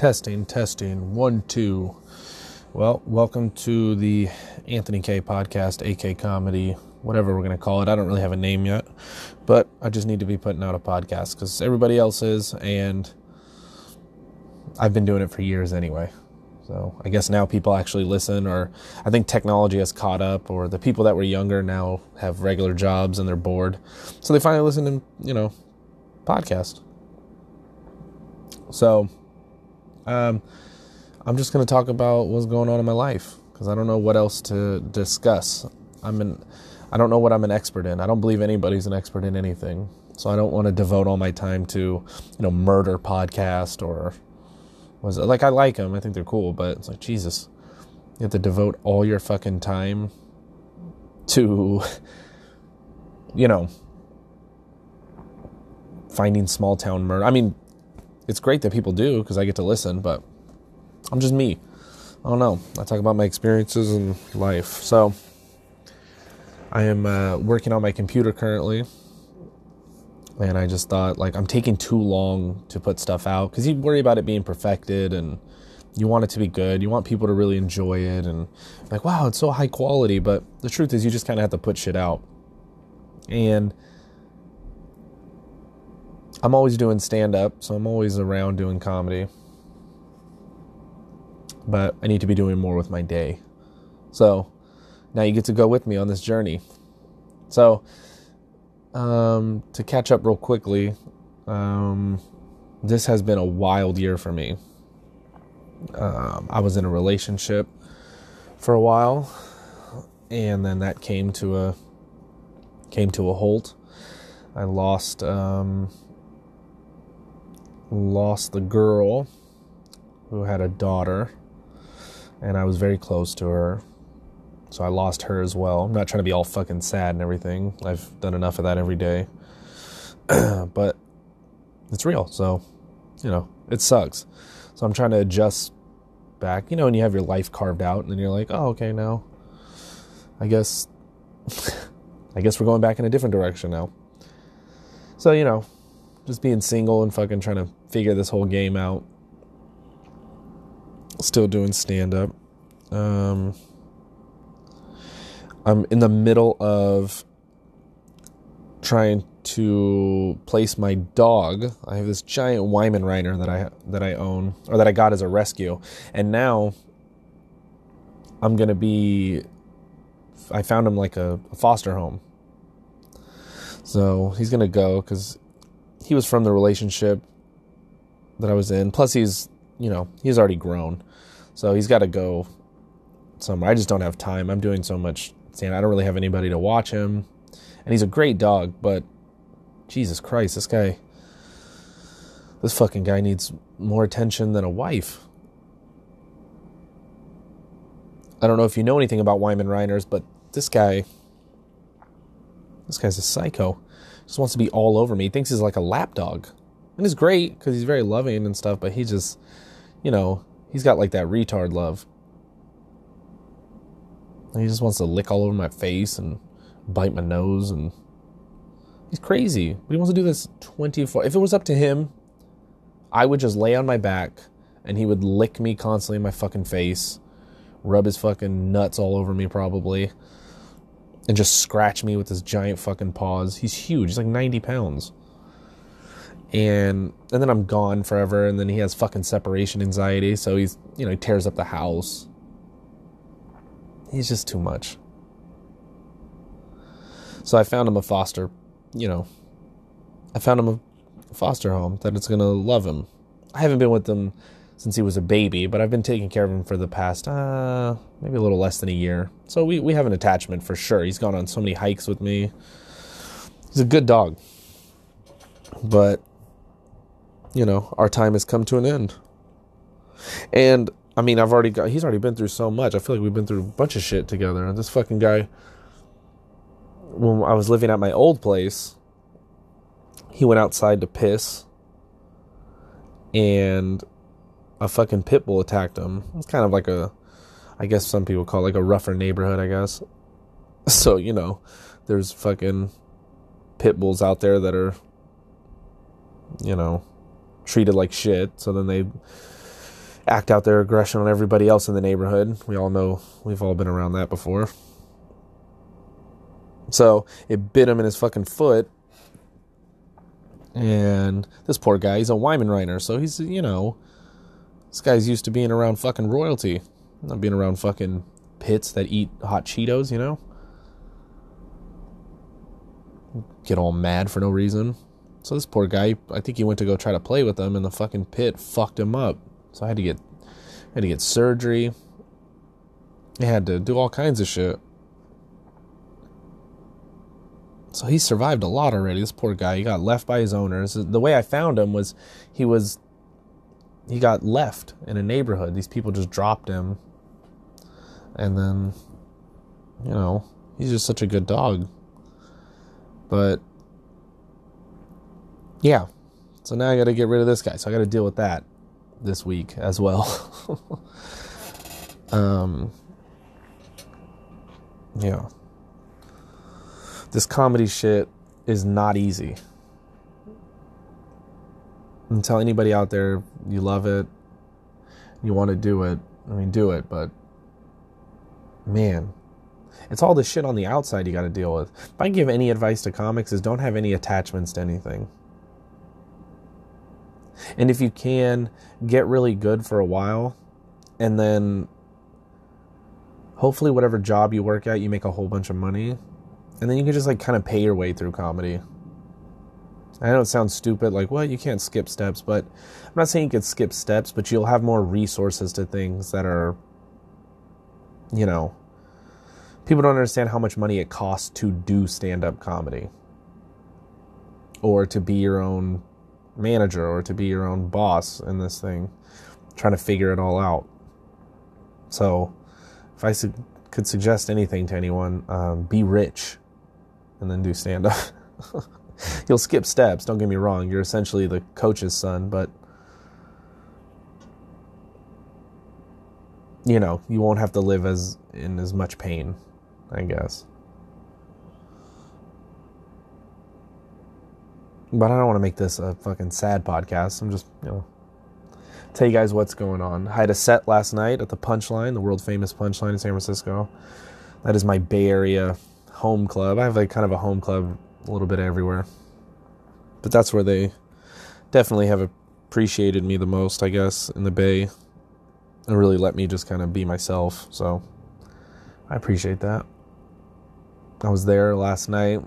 Testing, testing, one, two. Well, welcome to the Anthony K podcast, AK Comedy, whatever we're going to call it. I don't really have a name yet, but I just need to be putting out a podcast because everybody else is, and I've been doing it for years anyway. So I guess now people actually listen, or I think technology has caught up, or the people that were younger now have regular jobs and they're bored. So they finally listen to, you know, podcast. So, um, I'm just going to talk about what's going on in my life because I don't know what else to discuss. I'm an, I don't know what I'm an expert in. I don't believe anybody's an expert in anything. So I don't want to devote all my time to, you know, murder podcast or was it like I like them. I think they're cool, but it's like Jesus, you have to devote all your fucking time to, you know, finding small town murder. I mean, it's great that people do because I get to listen, but I'm just me. I don't know. I talk about my experiences in life. So I am uh, working on my computer currently. And I just thought, like, I'm taking too long to put stuff out because you worry about it being perfected and you want it to be good. You want people to really enjoy it and, like, wow, it's so high quality. But the truth is, you just kind of have to put shit out. And I'm always doing stand up, so I'm always around doing comedy. But I need to be doing more with my day. So now you get to go with me on this journey. So, um, to catch up real quickly, um, this has been a wild year for me. Um, I was in a relationship for a while, and then that came to a came to a halt. I lost um, lost the girl who had a daughter, and I was very close to her. So I lost her as well. I'm not trying to be all fucking sad and everything. I've done enough of that every day. but it's real. So, you know, it sucks. So I'm trying to adjust back. You know, when you have your life carved out and then you're like, oh, okay, now I guess I guess we're going back in a different direction now. So, you know, just being single and fucking trying to figure this whole game out. Still doing stand up. Um, I'm in the middle of trying to place my dog. I have this giant Weimaraner that I that I own or that I got as a rescue, and now I'm gonna be. I found him like a, a foster home, so he's gonna go because he was from the relationship that I was in. Plus, he's you know he's already grown, so he's got to go somewhere. I just don't have time. I'm doing so much stand. I don't really have anybody to watch him, and he's a great dog. But Jesus Christ, this guy, this fucking guy needs more attention than a wife. I don't know if you know anything about Weimaraners, but this guy, this guy's a psycho. Just wants to be all over me. He thinks he's like a lap dog, and he's great because he's very loving and stuff. But he just, you know, he's got like that retard love. He just wants to lick all over my face and bite my nose and he's crazy. But he wants to do this 24. If it was up to him, I would just lay on my back and he would lick me constantly in my fucking face, rub his fucking nuts all over me probably, and just scratch me with his giant fucking paws. He's huge. He's like 90 pounds. And and then I'm gone forever and then he has fucking separation anxiety, so he's, you know, he tears up the house he's just too much. So I found him a foster, you know, I found him a foster home that it's to love him. I haven't been with him since he was a baby, but I've been taking care of him for the past, uh, maybe a little less than a year. So we, we have an attachment for sure. He's gone on so many hikes with me. He's a good dog. But, you know, our time has come to an end. And I mean, I've already got, he's already been through so much. I feel like we've been through a bunch of shit together. And this fucking guy, when I was living at my old place, he went outside to piss and a fucking pit bull attacked him. It's kind of like a, I guess some people call it like a rougher neighborhood, I guess. So, you know, there's fucking pit bulls out there that are, you know, treated like shit. So then they act out their aggression on everybody else in the neighborhood. We all know we've all been around that before. So it bit him in his fucking foot. And this poor guy, he's a Weimaraner, so he's, you know, this guy's used to being around fucking royalty, not being around fucking pits that eat hot Cheetos, you know? Get all mad for no reason. So this poor guy, I think he went to go try to play with them, and the fucking pit fucked him up. So I had to get, I had to get surgery. I had to do all kinds of shit. So he survived a lot already. This poor guy, he got left by his owners. The way I found him was he was he got left in a neighborhood. These people just dropped him. And then you know, he's just such a good dog. But yeah. So now I got to get rid of this guy. So I got to deal with that this week as well. um yeah this comedy shit is not easy. And tell anybody out there you love it, you want to do it. I mean, do it, but man, it's all the shit on the outside you got to deal with. If I give any advice to comics, is don't have any attachments to anything. And if you can, get really good for a while, and then hopefully, whatever job you work at, you make a whole bunch of money, and then you can just like kind of pay your way through comedy. I know it sounds stupid, like, well, you can't skip steps, but I'm not saying you can skip steps, but you'll have more resources to things that are, you know, people don't understand how much money it costs to do stand up comedy or to be your own manager or to be your own boss in this thing, trying to figure it all out. So, if I su- could suggest anything to anyone, um, be rich and then do stand up. You'll skip steps, don't get me wrong. You're essentially the coach's son, but you know, you won't have to live as in as much pain, I guess. But I don't want to make this a fucking sad podcast. I'm just, you know, tell you guys what's going on. I had a set last night at the Punchline, the world famous Punchline in San Francisco. That is my Bay Area home club. I have like kind of a home club a little bit everywhere. But that's where they definitely have appreciated me the most, I guess, in the Bay. And really let me just kind of be myself. So I appreciate that. I was there last night.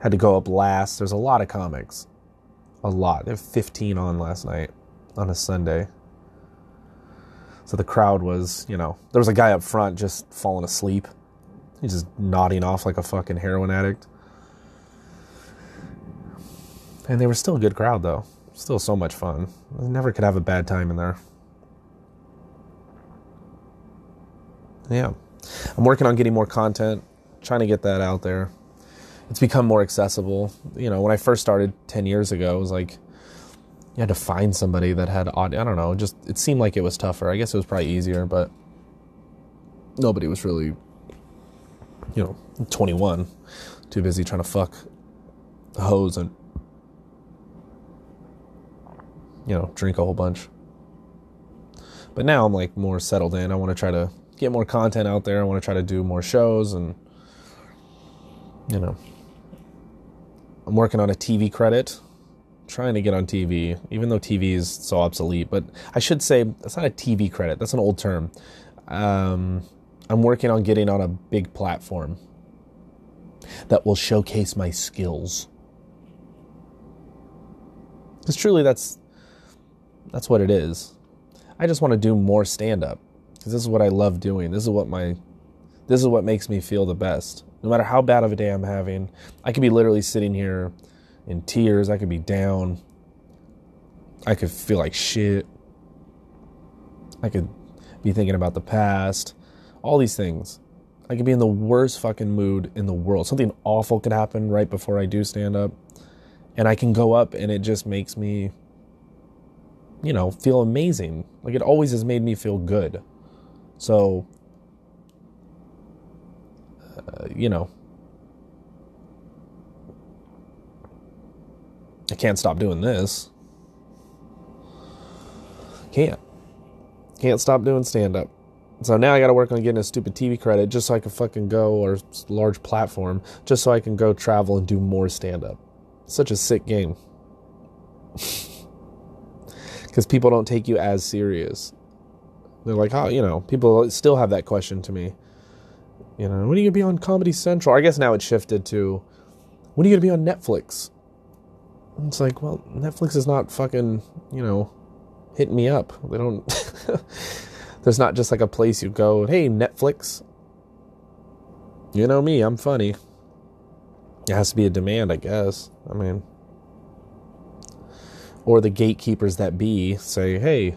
Had to go up last. There's a lot of comics. A lot. There 15 on last night on a Sunday. So the crowd was, you know, there was a guy up front just falling asleep He's just nodding off like a fucking heroin addict. And they were still a good crowd, though. Still so much fun. I never could have a bad time in there. Yeah. I'm working on getting more content, trying to get that out there. It's become more accessible. You know, when I first started 10 years ago, it was like you had to find somebody that had audio. I don't know, just it seemed like it was tougher. I guess it was probably easier, but nobody was really you know, 21, too busy trying to fuck hose and, you know, drink a whole bunch. But now I'm like more settled in. I want to try to get more content out there. I want to try to do more shows and, you know, I'm working on a TV credit, trying to get on TV, even though TV is so obsolete. But I should say that's not a TV credit. That's an old term. Um, I'm working on getting on a big platform that will showcase my skills. Because truly, that's that's what it is. I just want to do more stand up because this is what I love doing. This is what my this is what makes me feel the best. No matter how bad of a day I'm having, I could be literally sitting here in tears. I could be down. I could feel like shit. I could be thinking about the past all these things. I could be in the worst fucking mood in the world. Something awful could happen right before I do stand up. And I can go up and it just makes me, you know, feel amazing. Like it always has made me feel good. So, uh, you know, I can't stop doing this. Can't. Can't stop doing stand up. So now I got to work on getting a stupid TV credit just so I can fucking go or large platform just so I can go travel and do more stand up. Such a sick game. Because people don't take you as serious. They're like, oh, you know, people still have that question to me. You know, when are you to be on Comedy Central? I guess now it's shifted to, when are you to be on Netflix? It's like, well, Netflix is not fucking, you know, hitting me up. They don't. There's not just like a place you go, hey, Netflix. You know me, I'm funny. It has to be a demand, I guess. I mean, or the gatekeepers that be say, hey,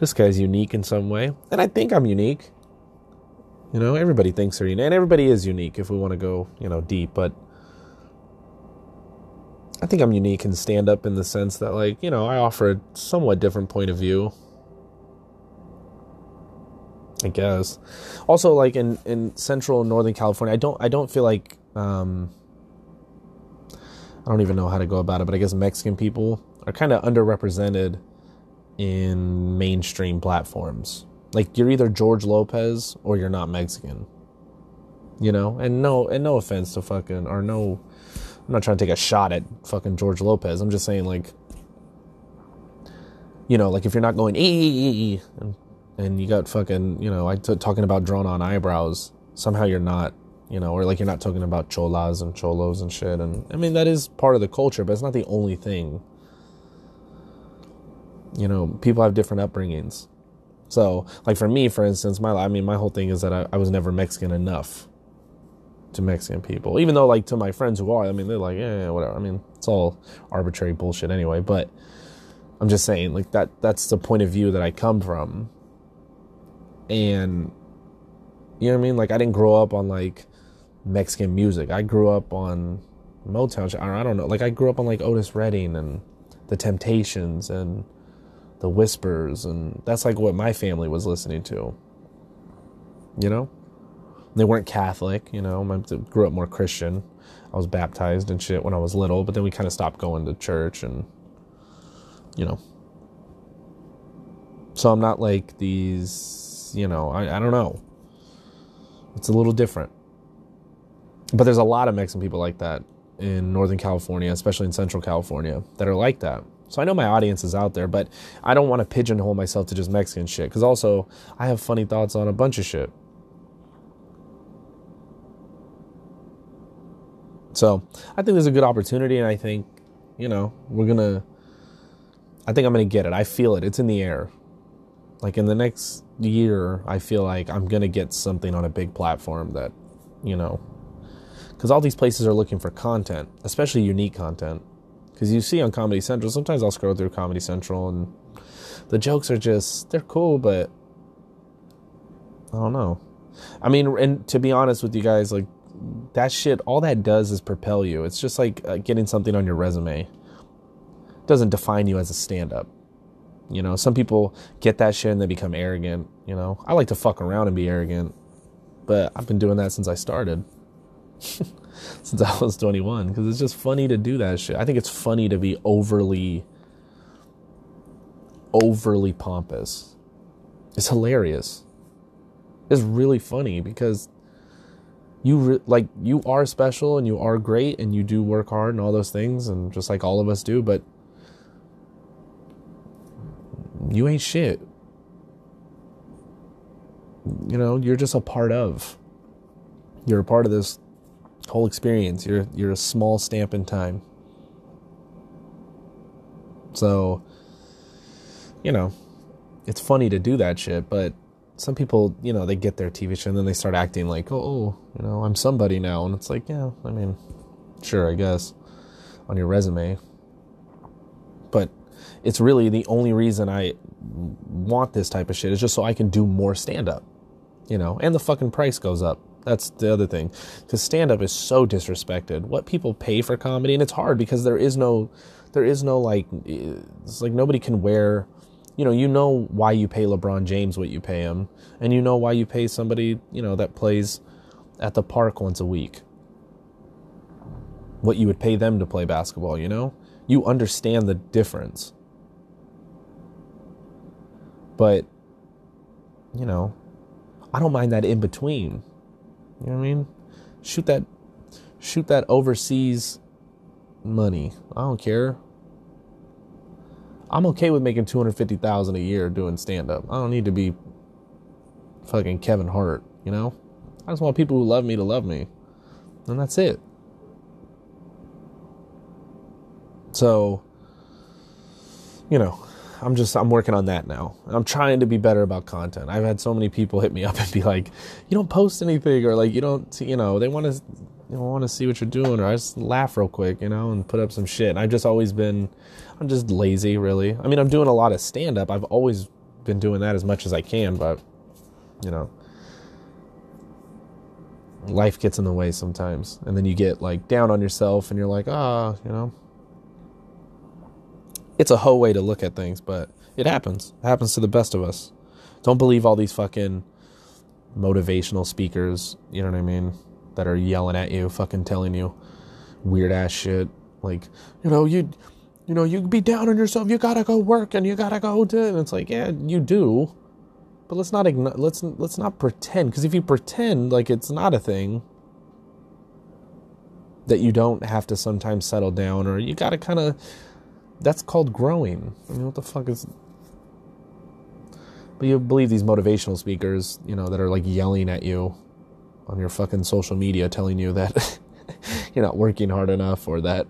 this guy's unique in some way. And I think I'm unique. You know, everybody thinks they're unique. And everybody is unique if we want to go, you know, deep. But I think I'm unique and stand up in the sense that, like, you know, I offer a somewhat different point of view I guess. Also, like in in Central Northern California, I don't I don't feel like um, I don't even know how to go about it, but I guess Mexican people are kind of underrepresented in mainstream platforms. Like you're either George Lopez or you're not Mexican. You know, and no and no offense to fucking or no, I'm not trying to take a shot at fucking George Lopez. I'm just saying like, you know, like if you're not going ee and you got fucking, you know, I t- talking about drawn on eyebrows. Somehow you're not, you know, or like you're not talking about cholas and cholos and shit. And I mean, that is part of the culture, but it's not the only thing. You know, people have different upbringings. So, like for me, for instance, my I mean, my whole thing is that I, I was never Mexican enough to Mexican people. Even though, like, to my friends who are, I mean, they're like, yeah, whatever. I mean, it's all arbitrary bullshit anyway. But I'm just saying, like, that that's the point of view that I come from and you know what I mean? Like I didn't grow up on like Mexican music. I grew up on Motown. I don't know. Like I grew up on like Otis Redding and the Temptations and the Whispers, and that's like what my family was listening to. You know, they weren't Catholic. You know, I grew up more Christian. I was baptized and shit when I was little, but then we kind of stopped going to church and you know. So I'm not like these you know, I, I don't know. It's a little different. But there's a lot of Mexican people like that in Northern California, especially in Central California, that are like that. So I know my audience is out there, but I don't want to pigeonhole myself to just Mexican shit because also I have funny thoughts on a bunch of shit. So I think there's a good opportunity, and I think, you know, we're gonna. I think I'm gonna get it. I feel it. It's in the air. Like in the next year, I feel like I'm to get something on a big platform that, you know, because all these places are looking for content, especially unique content. Because you see on Comedy Central, sometimes I'll scroll through Comedy Central and the jokes are just, they're cool, but I don't know. I mean, and to be honest with you guys, like that shit, all that does is propel you. It's just like uh, getting something on your resume. It doesn't define you as a stand up. You know, some people get that shit and they become arrogant. You know, I like to fuck around and be arrogant, but I've been doing that since I started, since I was 21, because it's just funny to do that shit. I think it's funny to be overly, overly pompous. It's hilarious. It's really funny because you re- like you are special and you are great and you do work hard and all those things and just like all of us do, but you ain't shit. You know, you're just a part of. You're a part of this whole experience. You're you're a small stamp in time. So, you know, it's funny to do that shit, but some people, you know, they get their TV show and then they start acting like, oh, oh, you know, I'm somebody now. And it's like, yeah, I mean, sure, I guess, on your resume. But it's really the only reason I want this type of shit is just so I can do more stand up, you know, and the fucking price goes up. That's the other thing. Because stand up is so disrespected. What people pay for comedy, and it's hard because there is no, there is no like, it's like nobody can wear, you know, you know why you pay LeBron James what you pay him, and you know why you pay somebody, you know, that plays at the park once a week. What you would pay them to play basketball, you know? You understand the difference But, you know, I don't mind that in between. You know what I mean? Shoot that shoot that overseas money. I don't care. I'm okay with making 250,000 a year doing stand up. I don't need to be fucking Kevin Hart, you know? I just want people who love me to love me. And that's it. So, you know, I'm just I'm working on that now. I'm trying to be better about content. I've had so many people hit me up and be like, "You don't post anything," or like, "You don't," you know, they want to know, want to see what you're doing, or I just laugh real quick, you know, and put up some shit. And I've just always been, I'm just lazy, really. I mean, I'm doing a lot of stand up. I've always been doing that as much as I can, but you know, life gets in the way sometimes, and then you get like down on yourself, and you're like, ah, oh, you know it's a hoe way to look at things, but it happens. It happens to the best of us. Don't believe all these fucking motivational speakers, you know what I mean, that are yelling at you, fucking telling you weird ass shit. Like, you know, you you know, you be down on yourself, you gotta go work and you gotta go do and it's like, yeah, you do. But let's not igno- let's let's not pretend because if you pretend like it's not a thing that you don't have to sometimes settle down or you gotta kind of that's called growing. I mean, what the fuck is. But you believe these motivational speakers, you know, that are like yelling at you on your fucking social media telling you that you're not working hard enough or that,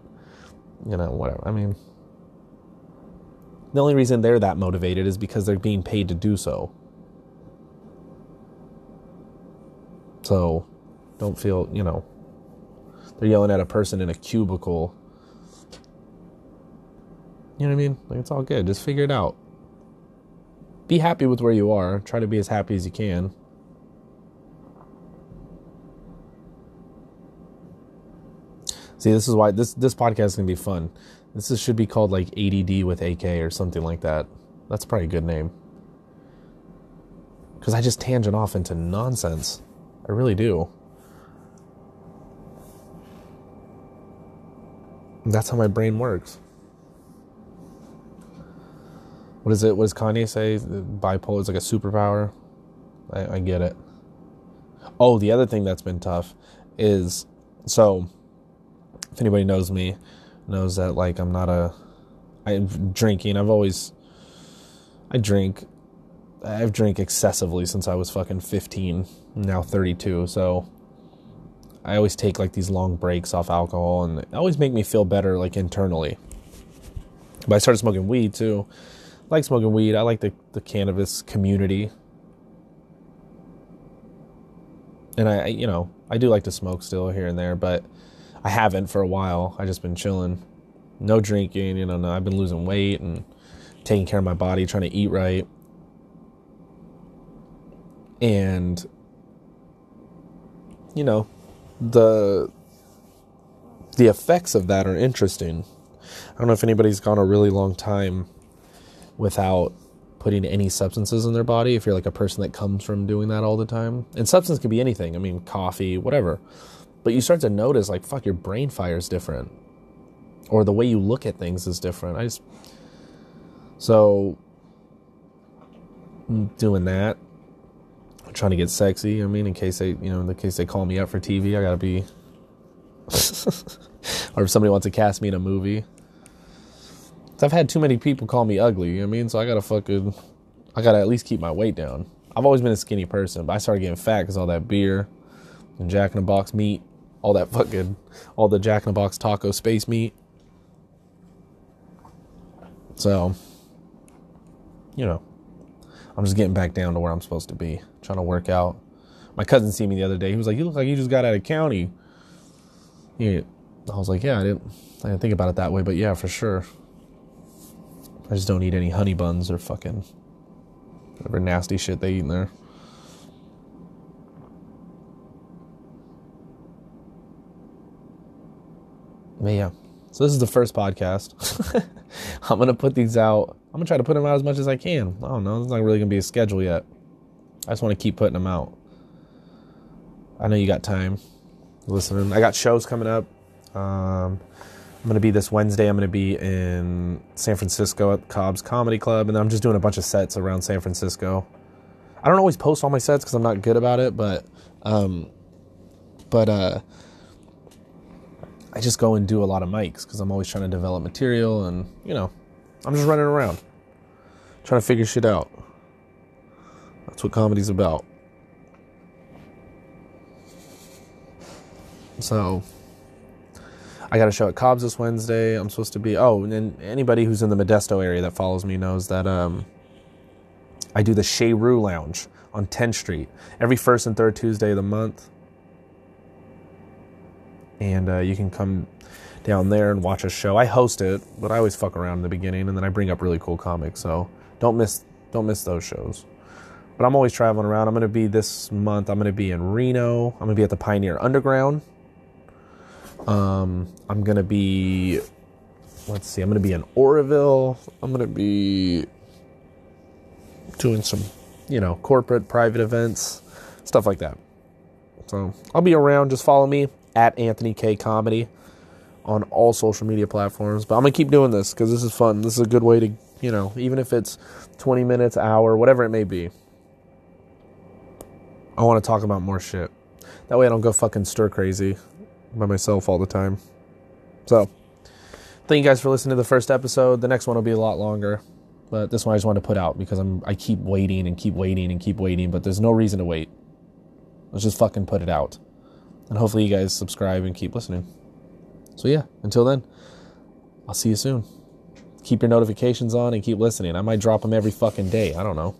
you know, whatever. I mean, the only reason they're that motivated is because they're being paid to do so. So don't feel, you know, they're yelling at a person in a cubicle you know what I mean? Like it's all good. Just figure it out. Be happy with where you are. Try to be as happy as you can. See, this is why this this podcast is gonna be fun. This is, should be called like ADD with AK or something like that. That's probably a good name. Because I just tangent off into nonsense. I really do. That's how my brain works what is it? What does Kanye say? Bipolar is like a superpower. I, I get it. Oh, the other thing that's been tough is so. If anybody knows me, knows that like I'm not a. I'm drinking. I've always. I drink. I've drank excessively since I was fucking 15. now 32. So. I always take like these long breaks off alcohol, and it always make me feel better like internally. But I started smoking weed too like smoking weed. I like the, the cannabis community. And I, you know, I do like to smoke still here and there, but I haven't for a while. I just been chilling. No drinking, you know, no, I've been losing weight and taking care of my body, trying to eat right. And you know, the the effects of that are interesting. I don't know if anybody's gone a really long time without putting any substances in their body if you're like a person that comes from doing that all the time. And substance can be anything. I mean, coffee, whatever. But you start to notice like fuck your brain fire is different or the way you look at things is different. I just so doing that I'm trying to get sexy. I mean, in case they, you know, in the case they call me up for TV, I got to be or if somebody wants to cast me in a movie, I've had too many people call me ugly, you know what I mean? So I gotta fucking, I gotta at least keep my weight down. I've always been a skinny person, but I started getting fat because all that beer and Jack in the Box meat, all that fucking, all the Jack in the Box taco space meat. So, you know, I'm just getting back down to where I'm supposed to be, trying to work out. My cousin seen me the other day. He was like, "You look like you just got out of county." Yeah, I was like, "Yeah, I didn't, I didn't think about it that way, but yeah, for sure." I just don't eat any honey buns or fucking whatever nasty shit they eat in there. But yeah, so this is the first podcast. I'm gonna put these out. I'm gonna try to put them out as much as I can. I don't know. It's not really gonna be a schedule yet. I just want to keep putting them out. I know you got time listening. I got shows coming up. Um, I'm going to be this Wednesday. I'm going to be in San Francisco at Cobb's Comedy Club, and I'm just doing a bunch of sets around San Francisco. I don't always post all my sets because I'm not good about it, but um, but uh, I just go and do a lot of mics because I'm always trying to develop material, and you know, I'm just running around trying to figure shit out. That's what comedy's about. So I got a show at Cobb's this Wednesday. I'm supposed to be. Oh, and anybody who's in the Modesto area that follows me knows that um, I do the Chez Rue Lounge on 10th Street every first and third Tuesday of the month. And uh, you can come down there and watch a show. I host it, but I always fuck around in the beginning, and then I bring up really cool comics. So don't miss don't miss those shows. But I'm always traveling around. I'm going to be this month. I'm going to be in Reno. I'm going to be at the Pioneer Underground. Um, I'm to be let's see. I'm to be in Oroville. I'm to be doing some, you know, corporate private events, stuff like that. So, I'll be around. Just follow me at Anthony K Comedy on all social media platforms. But I'm to keep doing this cuz this is fun. This is a good way to, you know, even if it's 20 minutes, hour, whatever it may be. I want to talk about more shit. That way I don't go fucking stir crazy by myself all the time. So, thank you guys for listening to the first episode. The next one will be a lot longer, but this one I just wanted to put out because I'm I keep waiting and keep waiting and keep waiting, but there's no reason to wait. Let's just fucking put it out. And hopefully you guys subscribe and keep listening. So yeah, until then, I'll see you soon. Keep your notifications on and keep listening. I might drop them every fucking day. I don't know.